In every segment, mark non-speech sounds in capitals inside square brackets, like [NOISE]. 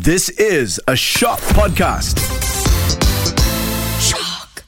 This is a Shock Podcast. Shock.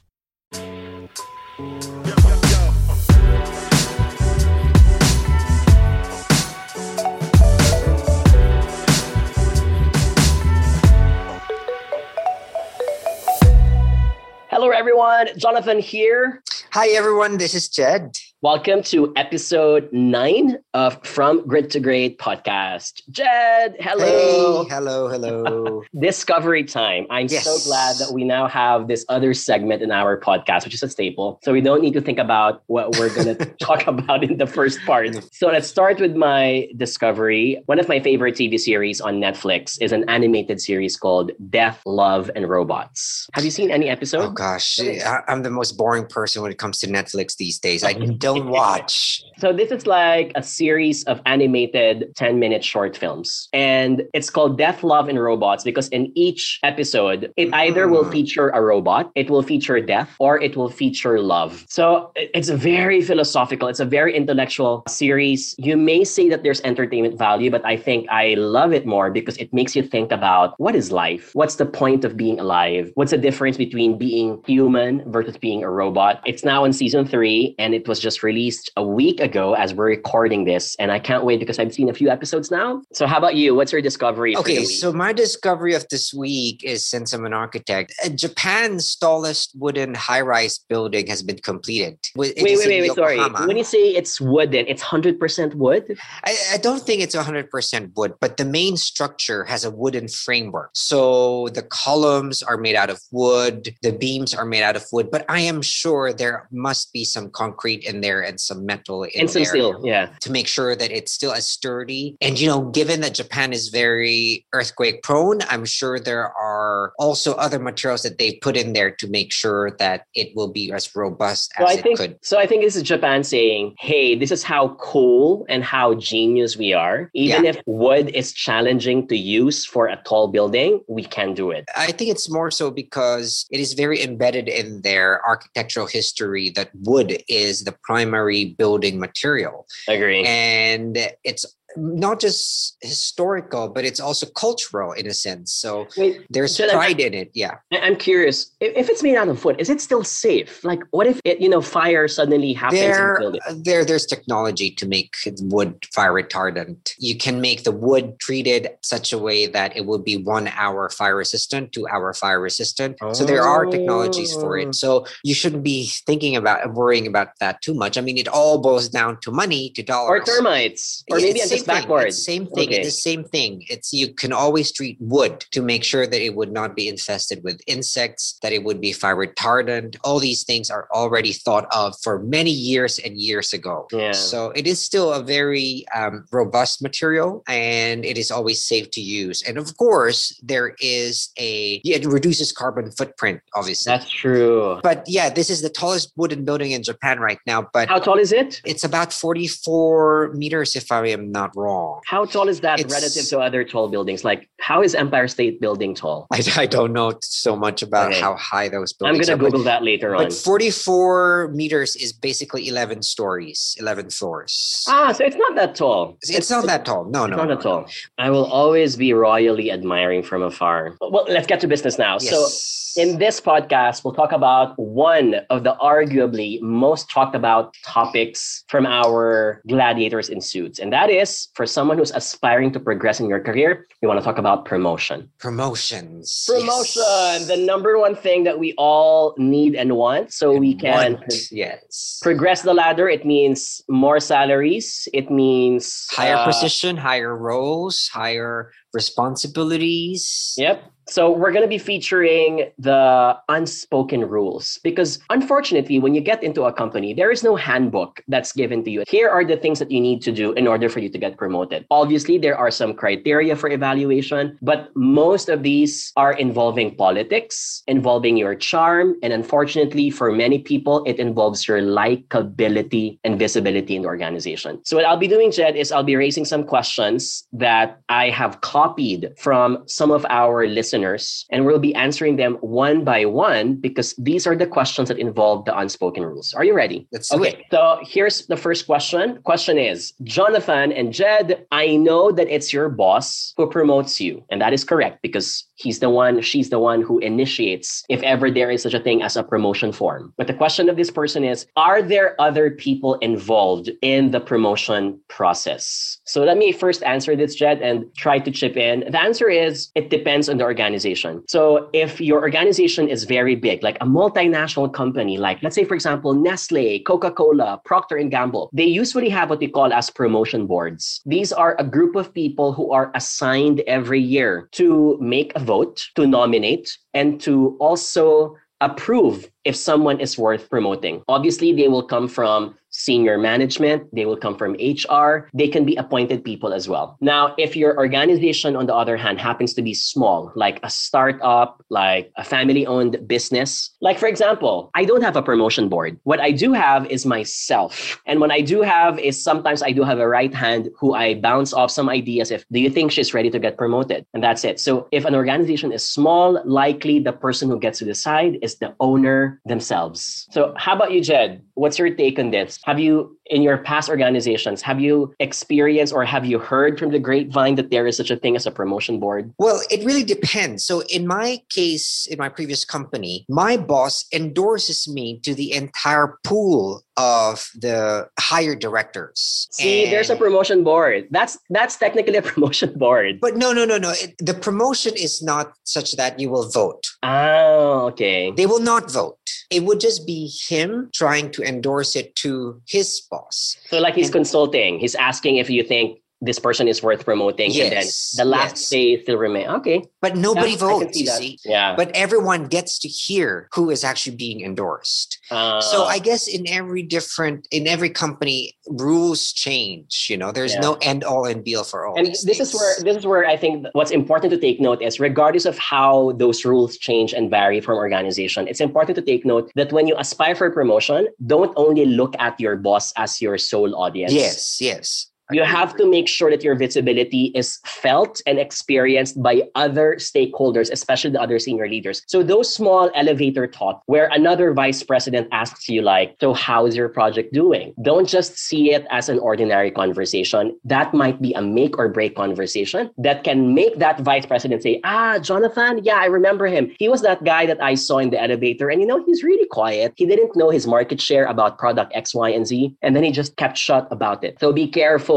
Hello, everyone. Jonathan here. Hi everyone, this is Jed. Welcome to episode nine of From Grit to Great podcast. Jed, hello. Hey, hello, hello. [LAUGHS] Discovery time. I'm Yes. so glad that we now have this other segment in our podcast, which is a staple. So we don't need to think about what we're going [LAUGHS] to talk about in the first part. So let's start with my discovery. One of my favorite TV series on Netflix is an animated series called Death, Love, and Robots. Have you seen any episode? oh gosh, I'm the most boring person when it comes to Netflix these days. I [LAUGHS] don't watch. So this is like a series of animated 10 minute short films. And it's called Death, Love, and Robots because in each episode, it either will Mm. feature a robot, it will feature death, or it will feature love. So it- it's very philosophical. It's a very intellectual series. You may say that there's entertainment value, but I think I love it more because it makes you think about what is life? What's the point of being alive? What's the difference between being human versus being a robot? It's now in season three and it was just released a week ago as we're recording this. And I can't wait because I've seen a few episodes now. So, how about you? What's your discovery? for the Okay, so my discovery of this week is since I'm an architect, uh, Japan's tallest wooden high-rise building has been completed. It wait, wait, wait, wait, sorry. When you say it's wooden, it's 100% wood? I, I don't think it's 100% wood, but the main structure has a wooden framework. So the columns are made out of wood, the beams are made out of wood, but I am sure there must be some concrete in there and some metal in And some there steel, yeah. to make sure that it's still as sturdy. And you know, given that Japan is very earthquake prone, I'm sure there are also other materials that they put in there to make sure that it will be as robust as I it think could. so. I think this is Japan saying, "Hey, this is how cool and how genius we are. Even Yeah. if wood is challenging to use for a tall building, we can do it." I think it's more so because it is very embedded in their architectural history that wood is the primary building material. Agree. And it's not just historical, but it's also cultural in a sense. So Wait, there's I- pride in it. Yeah. I- I'm curious if, it's made out of wood, is it still safe? Like, what if it, you know, fire suddenly happens in There, there, there's technology to make wood fire retardant. You can make the wood treated such a way that it will be one hour fire resistant, two hour fire resistant. So there are technologies for Oh. it. So you shouldn't be thinking about worrying about that too much. I mean, it all boils down to money, to dollars, Or termites, or maybe it's same thing. backboard. It's same thing. Okay. It's the same thing. It's you can always treat wood to make sure that it would not be infested with insects, that it would be fire retardant. All these things are already thought of for many years and years ago. Yeah. So it is still a very um, robust material, and it is always safe to use. And of course, there is a it reduces carbon footprint, obviously. That's true. but yeah, this is the tallest wooden building in Japan right now. But How tall is it? it's about 44 meters, if I am not wrong. How tall is that It's- relative to other tall buildings? Like, how is Empire State Building tall? I, I don't know so much about Okay. how high those buildings. Are. I'm gonna are. but- Google that later on. But 44 meters is basically 11 stories, 11 floors. Ah, so it's not that tall. it's, not that tall. No, no. not no, at all. I will always be royally admiring from afar. Well, let's get to business now. Yes. So, in this podcast, we'll talk about one of the arguably most talked about topics from our gladiators in suits. And that is for someone who's aspiring to progress in your career, we want to talk about promotion. promotions. Promotion, yes. the number one thing that we all need and want so we can want, yes. progress the ladder. It means more salaries, it means higher uh, position, higher roles, higher responsibilities. Yep. So we're going to be featuring the unspoken rules because unfortunately, when you get into a company, there is no handbook that's given to you. Here are the things that you need to do in order for you to get promoted. Obviously, there are some criteria for evaluation, but most of these are involving politics, involving your charm, and unfortunately, for many people, it involves your likability and visibility in the organization. So what I'll be doing, Jed, is I'll be raising some questions that I have copied from some of our listeners, and we'll be answering them one by one because these are the questions that involve the unspoken rules. Are you ready? Let's okay. So here's the first question. Question is Jonathan and Jed, I know that it's your boss who promotes you, and that is correct because he's the one, she's the one who initiates if ever there is such a thing as a promotion form. But the question of this person is Are there other people involved in the promotion process? So let me first answer this, Jed, and try to chip in. The answer is it depends on the organization. So if your organization is very big, like a multinational company, like let's say, for example, Nestle, Coca Cola, Procter and Gamble, they usually have what we call as promotion boards. These are a group of people who are assigned every year to make a vote, to nominate, and to also approve if someone is worth promoting. Obviously, they will come from senior management, they will come from HR, they can be appointed people as well. Now, if your organization, on the other hand, happens to be small, like a startup, like a family owned business, like for example, I don't have a promotion board. What I do have is myself. And what I do have is sometimes I do have a right hand who I bounce off some ideas if, do you think she's ready to get promoted? And that's it. So if an organization is small, likely the person who gets to decide is the owner themselves. So how about you, Jed? What's your take on this? Have you, in your past organizations, have you experienced or have you heard from the grapevine that there is such a thing as a promotion board? Well, it really depends. So, in my case, in my previous company, my boss endorses me to the entire pool of the higher directors. See, and there's a promotion board. That's that's technically a [LAUGHS] promotion board. But no, no, no, no. It, the promotion is not such that you will vote. Oh, okay. They will not vote. It would just be him trying to endorse it to his boss. So, like he's and, consulting. He's asking if you think this person is worth promoting yes, and then the last yes. say still remain. Okay. But nobody yeah, votes you see. Yeah. But everyone gets to hear who is actually being endorsed. Uh, so i guess in every different in every company rules change you know? There's yeah. no end all and be all for all and this things. is where this is where i think what's important to take note is regardless of how those rules change and vary from organization it's important to take note that when you aspire for promotion don't only look at your boss as your sole audience. Yes yes you have to make sure that your visibility is felt and experienced by other stakeholders, especially the other senior leaders. So those small elevator talk where another vice president asks you like, so how's your project doing? Don't just see it as an ordinary conversation. That might be a make or break conversation that can make that vice president say, ah, Jonathan, yeah, I remember him. He was that guy that I saw in the elevator and you know, he's really quiet. He didn't know his market share about product X, Y, and Z. And then he just kept shut about it. So be careful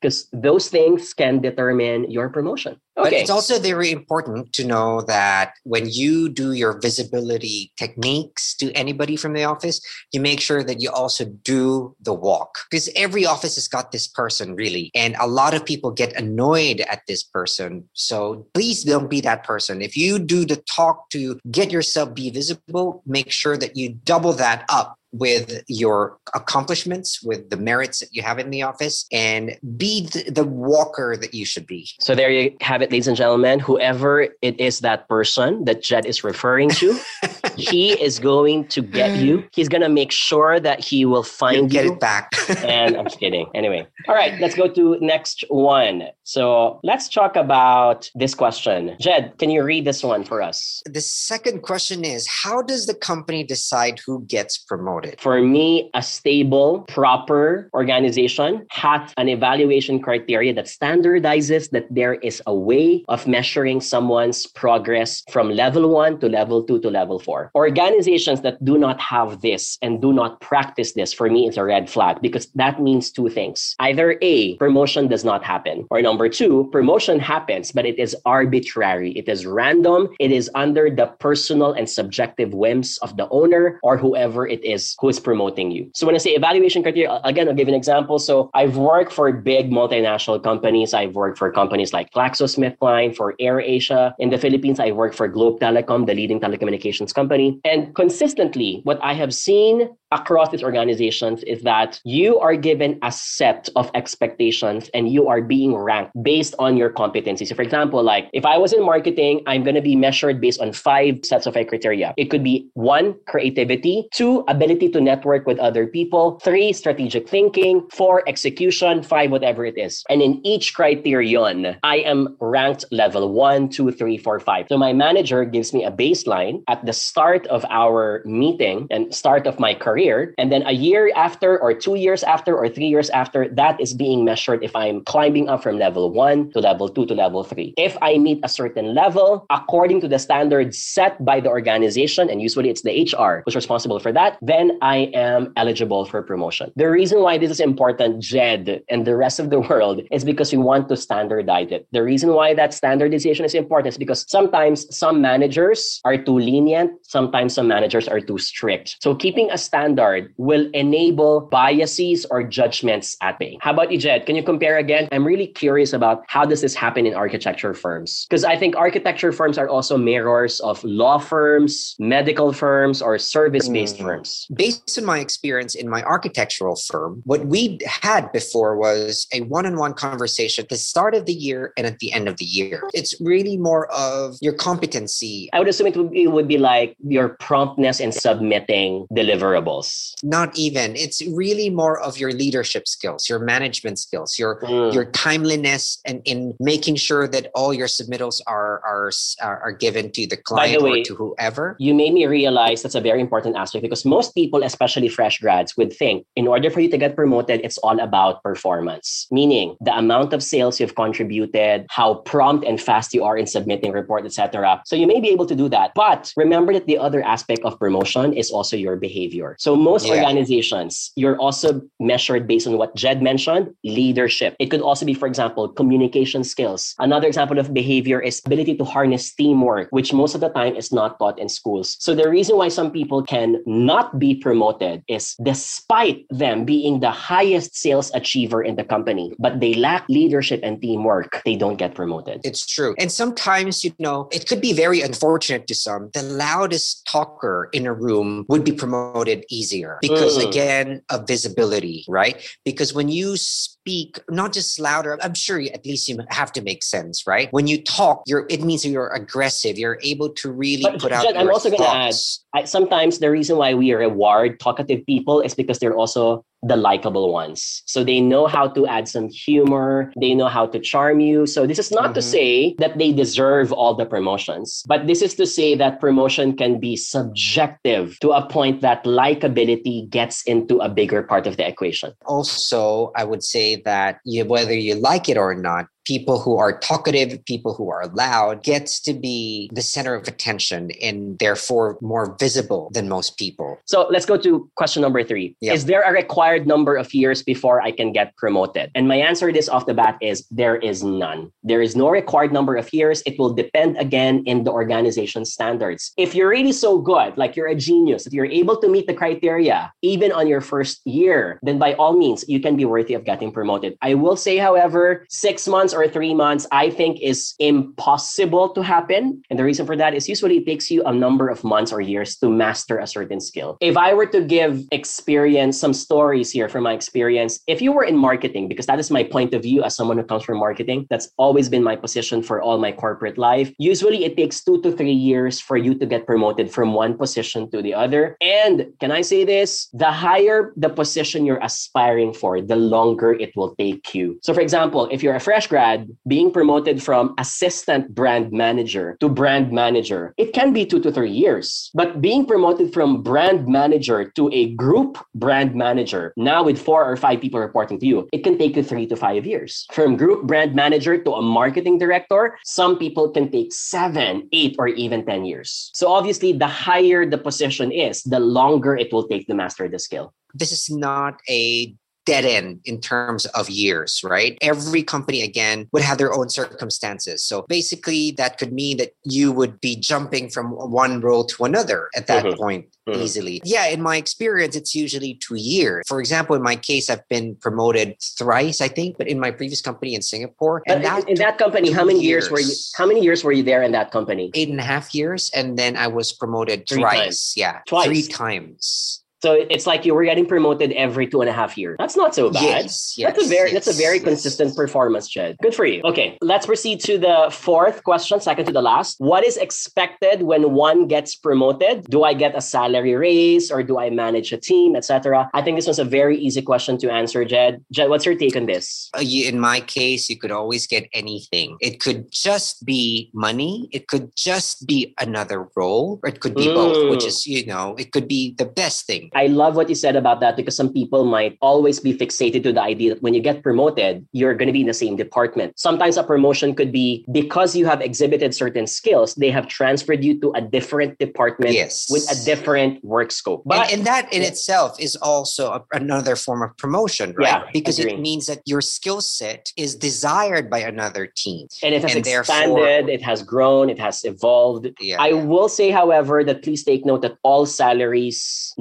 because those things can determine your promotion. Okay. But it's also very important to know that when you do your visibility techniques to anybody from the office, you make sure that you also do the walk because every office has got this person really. And a lot of people get annoyed at this person. So please don't be that person. If you do the talk to get yourself be visible, make sure that you double that up with your accomplishments, with the merits that you have in the office, and be the, the, walker that you should be. So there you have it, ladies and gentlemen. Whoever it is that person that Jed is referring to, [LAUGHS] he is going to get mm. you. He's gonna make sure that he will find You'll get you. it back. [LAUGHS] and I'm just kidding. Anyway, all right, let's go to next one. So let's talk about this question. Jed, can you read this one for us? The second question is: How does the company decide who gets promoted? For me, a stable, proper organization has an evaluation criteria that standardizes that there is a way of measuring someone's progress from level one to level two to level four. Organizations that do not have this and do not practice this, for me, is a red flag because that means two things. Either A, promotion does not happen, or number two, promotion happens, but it is arbitrary, it is random, it is under the personal and subjective whims of the owner or whoever it is who is promoting you. So when I say evaluation criteria, again, I'll give an example. So I've worked for big multinational companies. I've worked for companies like GlaxoSmithKline, for AirAsia. In the Philippines, I worked for Globe Telecom, the leading telecommunications company. And consistently, what I have seen across these organizations is that you are given a set of expectations and you are being ranked based on your competencies. So for example, like if I was in marketing, I'm going to be measured based on five sets of criteria. It could be one, creativity, two, ability to network with other people, three, strategic thinking, four, execution, five, whatever it is. And in each criterion, I am ranked level one, two, three, four, five. So my manager gives me a baseline at the start of our meeting and start of my career. And then a year after, or two years after, or three years after, that is being measured if I'm climbing up from level one to level two to level three. If I meet a certain level, according to the standards set by the organization, and usually it's the HR who's responsible for that, then I am eligible for promotion. The reason why this is important, Jed, and the rest of the [LAUGHS] world is because we want to standardize it. The reason why that standardization is important is because sometimes some managers are too lenient, sometimes some managers are too strict. So keeping a standard will enable biases or judgments at bay. How about you, Jed? Can you compare again? I'm really curious about how does this happen in architecture firms? Because I think architecture firms are also mirrors of law firms, medical firms, or service-based mm. firms. Based on my experience in my architectural firm, what we had before was a one-on-one conversation at the start of the year and at the end of the year. It's really more of your competency. I would assume it would be, it would be like your promptness in submitting deliverables. Not even. It's really more of your leadership skills, your management skills, your mm. your timeliness and in making sure that all your submittals are are are given to the client the way, or to whoever. You made me realize that's a very important aspect because most people, especially fresh grads, would think in order for you to get promoted, it's all about performance, meaning the amount of sales you've contributed, how prompt and fast you are in submitting report, etc. So you may be able to do that, but remember that the other aspect of promotion is also your behavior. So most yeah. organizations, you're also measured based on what Jed mentioned, leadership. It could also be, for example, communication skills. Another example of behavior is ability to harness teamwork, which most of the time is not taught in schools. So the reason why some people can not be promoted is despite them being the highest sales achiever in the company, but they lack leadership and teamwork, they don't get promoted. It's true. And sometimes, you know, it could be very unfortunate to some. The loudest talker in a room would be promoted easier because, mm. again, of visibility, right? Because when you speak, not just louder, I'm sure at least you have to make sense, right? When you talk, you're it means you're aggressive. You're able to really but, put out. Jen, I'm also going to add. I, sometimes the reason why we reward talkative people is because they're also the likable ones. So they know how to add some humor, they know how to charm you. So this is not mm-hmm. to say that they deserve all the promotions, but this is to say that promotion can be subjective to a point that likability gets into a bigger part of the equation. Also, I would say that you, whether you like it or not, people who are talkative, people who are loud, gets to be the center of attention and therefore more visible than most people. So let's go to question number three. Yep. Is there a required number of years before I can get promoted? And my answer to this off the bat is there is none. There is no required number of years. It will depend again in the organization standards. If you're really so good, like you're a genius, if you're able to meet the criteria even on your first year, then by all means, you can be worthy of getting promoted. I will say, however, six months months or three months, I think is impossible to happen. And the reason for that is usually it takes you a number of months or years to master a certain skill. If I were to give experience, some stories here from my experience, if you were in marketing, because that is my point of view as someone who comes from marketing, that's always been my position for all my corporate life. Usually it takes two to three years for you to get promoted from one position to the other. And can I say this? The higher the position you're aspiring for, the longer it will take you. So, for example, if you're a fresh grad, grad being promoted from assistant brand manager to brand manager, it can be two to three years. But being promoted from brand manager to a group brand manager, now with four or five people reporting to you, it can take you three to five years. From group brand manager to a marketing director, some people can take seven, eight, or even 10 years. So obviously, the higher the position is, the longer it will take to master the skill this is not a dead end in terms of years, right? Every company, again, would have their own circumstances. So basically, that could mean that you would be jumping from one role to another at that mm-hmm. point mm-hmm. easily. Yeah, in my experience, it's usually two years. For example, in my case, I've been promoted thrice, I think, but in my previous company in Singapore. And that in, that company, how many years. years. were you? How many years were you there in that company? Eight and a half years, and then I was promoted Three thrice. Times. Yeah, twice. Three times So it's like you were getting promoted every two and a half years. That's not so bad. Yes, yes, that's a very yes, that's a very yes. consistent performance, Jed. Good for you. Okay, let's proceed to the fourth question, second to the last. What is expected when one gets promoted? Do I get a salary raise or do I manage a team, etc.? I think this was a very easy question to answer, Jed. Jed, what's your take on this? Uh, you- in my case, you could always get anything. It could just be money. It could just be another role, or it could be both, which Mm. is, you know, it could be the best thing. I love what you said about that because some people might always be fixated to the idea that when you get promoted, you're going to be in the same department. Sometimes a promotion could be because you have exhibited certain skills, they have transferred you to a different department Yes. with a different work scope. But and, and that in Yeah. itself is also a, another form of promotion, right? Yeah, because agree. it means that your skill set is desired by another team. and it has and expanded, it has grown, it has evolved. Yeah. I will say, however, that please take note that all salaries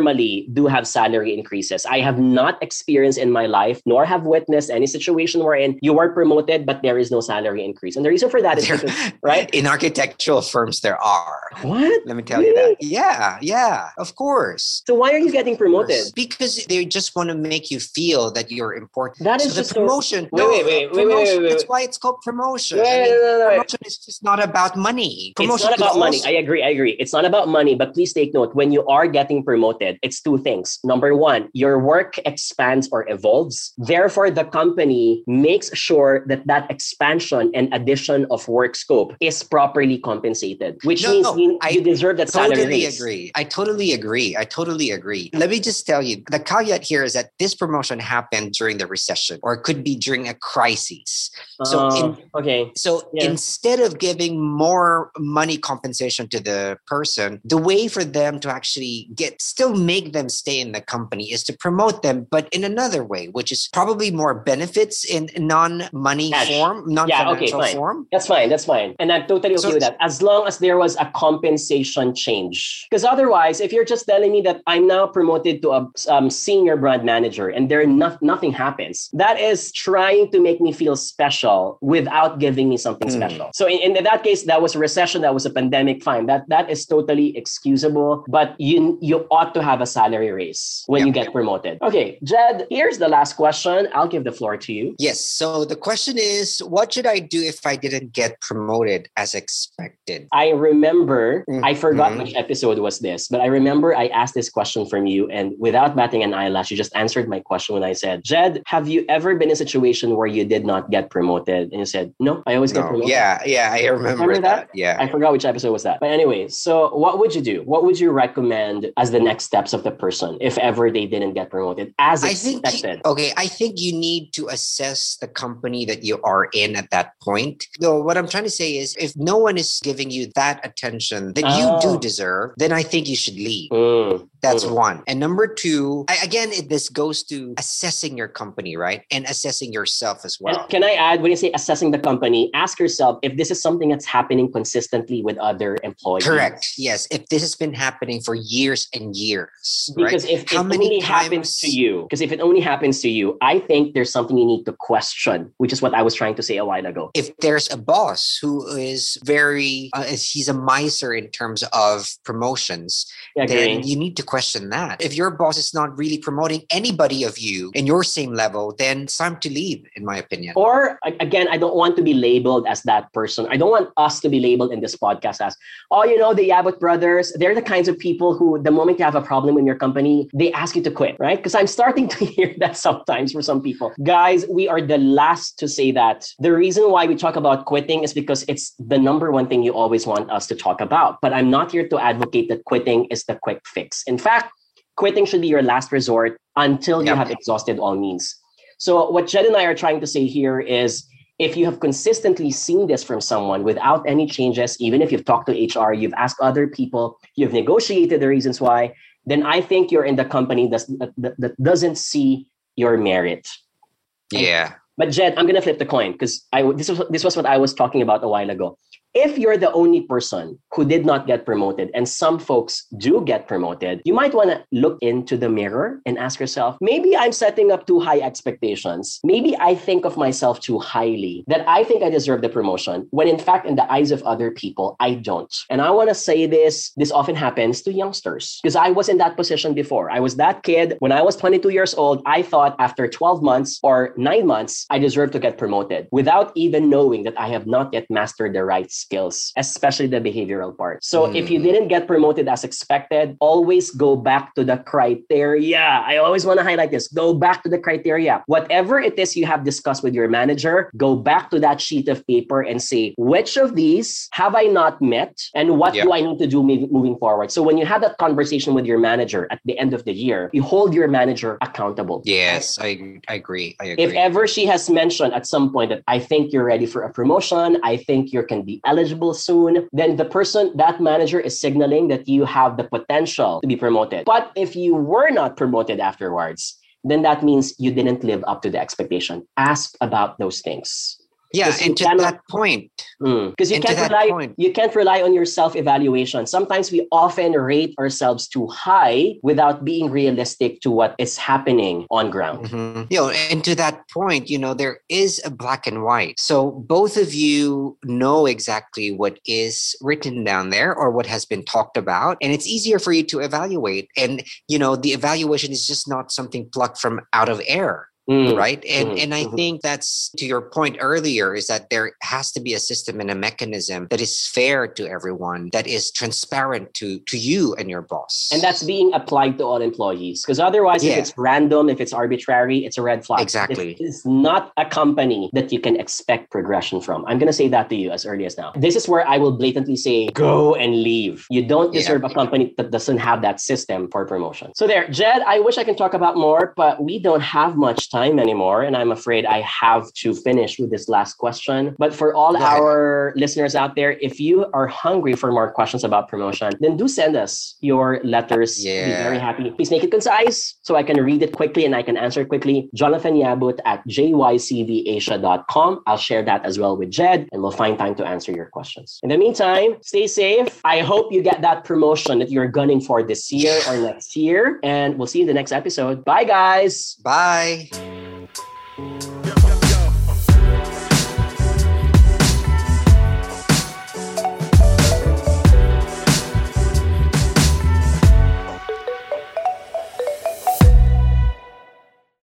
normally do have salary increases. I have not experienced in my life, nor have witnessed any situation wherein you are promoted, but there is no salary increase. And the reason for that is because, right? [LAUGHS] In architectural firms, there are. What? Let me tell you that. Yeah, yeah, of course. So why are you getting promoted? Because they just want to make you feel that you're important. That is so just the promotion. Wait, wait, wait, wait, wait, promotion, wait, wait, That's wait. why it's called promotion. Wait, I wait, mean, wait, wait, wait. promotion is just not about money. It's Promotion not about money. also- I agree. I agree. It's not about money, but please take note when you are getting promoted, it's two things. Number one, your work expands or evolves. Therefore, the company makes sure that that expansion and addition of work scope is properly compensated, which No, means no, you, I deserve that salary totally agree. I totally agree. I totally agree. Let me just tell you the caveat here is that this promotion happened during the recession or it could be during a crisis. So Uh, in- okay. So Yeah. instead of giving more money compensation to the person, the way for them to actually get still make them stay in the company is to promote them, but in another way, which is probably more benefits in non-money Cash. form, non-financial fine. form. That's fine. That's fine. And I'm totally okay So- with that. As long as there was a compensation change. Because otherwise, if you're just telling me that I'm now promoted to a um, senior brand manager and there no, nothing happens, that is trying to make me feel special without giving me something Mhm. special. So in, in that case, that was a recession, that was a pandemic, fine. That that is totally excusable. But you you ought to have a salary raise when Yep, you get promoted. Okay, Jed, here's the last question. I'll give the floor to you. Yes. So the question is, what should I do if I didn't get promoted as expected? I remember, Mm, I forgot mhm. which episode was this, but I remember I asked this question from you, and without batting an eyelash, you just answered my question when I said, Jed, have you ever been in a situation where you did not get promoted? And you said, No, I always get promoted. Yeah, yeah, I remember, Remember that? that. Yeah. I forgot which episode was that. But anyway, so what would you do? What would you recommend as the next steps of the person if ever they didn't get promoted as I think expected? okay, I think you need to assess the company that you are in at that point. No, what I'm trying to say is if no one is giving you that attention that you Oh. do deserve, then I think you should leave. Mm, That's mm. one. And number two, I, again, it, this goes to assessing your company, right? And assessing yourself as And well. can I add, when you say assessing the company, ask yourself if this is something that's happening consistently with other employees. Correct. Yes. If this has been happening for years and years, Because right? if it only happens to you, because if it only happens to you, I think there's something you need to question, which is what I was trying to say a while ago. if there's a boss who is very uh, he's a miser in terms of promotions I then you need to question that if your boss is not really promoting anybody of you in your same level then it's time to leave in my opinion Or again, I don't want to be labeled as that person. I don't want us to be labeled in this podcast as, oh, you know, the Yabut brothers, they're the kinds of people who, the moment you have a problem in your company, they ask you to quit, right? Because I'm starting to [LAUGHS] hear that sometimes for some people. Guys, we are the last to say that. The reason why we talk about quitting is because it's the number one thing you always want us to talk about. But I'm not here to advocate that quitting is the quick fix. In fact, quitting should be your last resort until you Yep. have exhausted all means. So what Jed and I are trying to say here is if you have consistently seen this from someone without any changes, even if you've talked to HR, you've asked other people, you've negotiated the reasons why, then I think you're in the company that's, that, that, that doesn't see your merit. yeah But Jed, I'm gonna flip the coin because I this was this was what I was talking about a while ago. If you're the only person who did not get promoted and some folks do get promoted, you might want to look into the mirror and ask yourself, maybe I'm setting up too high expectations. Maybe I think of myself too highly that I think I deserve the promotion when in fact in the eyes of other people, I don't. And I want to say this, this often happens to youngsters because I was in that position before. I was that kid when I was 22 years old. I thought after 12 months or nine months, I deserve to get promoted without even knowing that I have not yet mastered the right skills, especially the behavioral part. So mm. if you hmm. didn't get promoted as expected, always go back to the criteria. I always want to highlight this. Go back to the criteria. Whatever it is you have discussed with your manager, go back to that sheet of paper and say, which of these have I not met and what do I need to do moving forward? So when you have that conversation with your manager at the end of the year, you hold your manager accountable. Yes, I, I agree. I agree. If ever she has mentioned at some point that I think you're ready for a promotion, I think you can be eligible soon, then the person, that manager is signaling that you have the potential to be promoted. But if you were not promoted afterwards, then that means you didn't live up to the expectation. Ask about those things. Yeah, and to cannot, that point, because mm, you can't rely point. you can't rely on your self evaluation. Sometimes we often rate ourselves too high without being realistic to what is happening on ground. Mm-hmm. You know, and to that point, you know, there is a black and white. So both of you know exactly what is written down there or what has been talked about, and it's easier for you to evaluate. And you know, the evaluation is just not something plucked from out of air Mm, right? And mm, and i mm-hmm. think that's to your point earlier is that there has to be a system and a mechanism that is fair to everyone that is transparent to to you and your boss. And that's being applied to all employees because otherwise yeah. if it's random if it's arbitrary it's a red flag. Exactly. It's, it's not a company that you can expect progression from. I'm going to say that to you as early as now. This is where i will blatantly say go and leave. You don't deserve yeah. a company that doesn't have that system for promotion. So there jed i wish i can talk about more but we don't have much time time anymore. And I'm afraid I have to finish with this last question. But for all our listeners out there, if you are hungry for more questions about promotion, then do send us your letters. Yeah. Be very happy. Please make it concise so I can read it quickly and I can answer quickly. Jonathan Yabut at jycvasia.com. I'll share that as well with Jed and we'll find time to answer your questions. In the meantime, stay safe. I hope you get that promotion that you're gunning for this year or next year. And we'll see you in the next episode. Bye, guys. Bye. Thank you.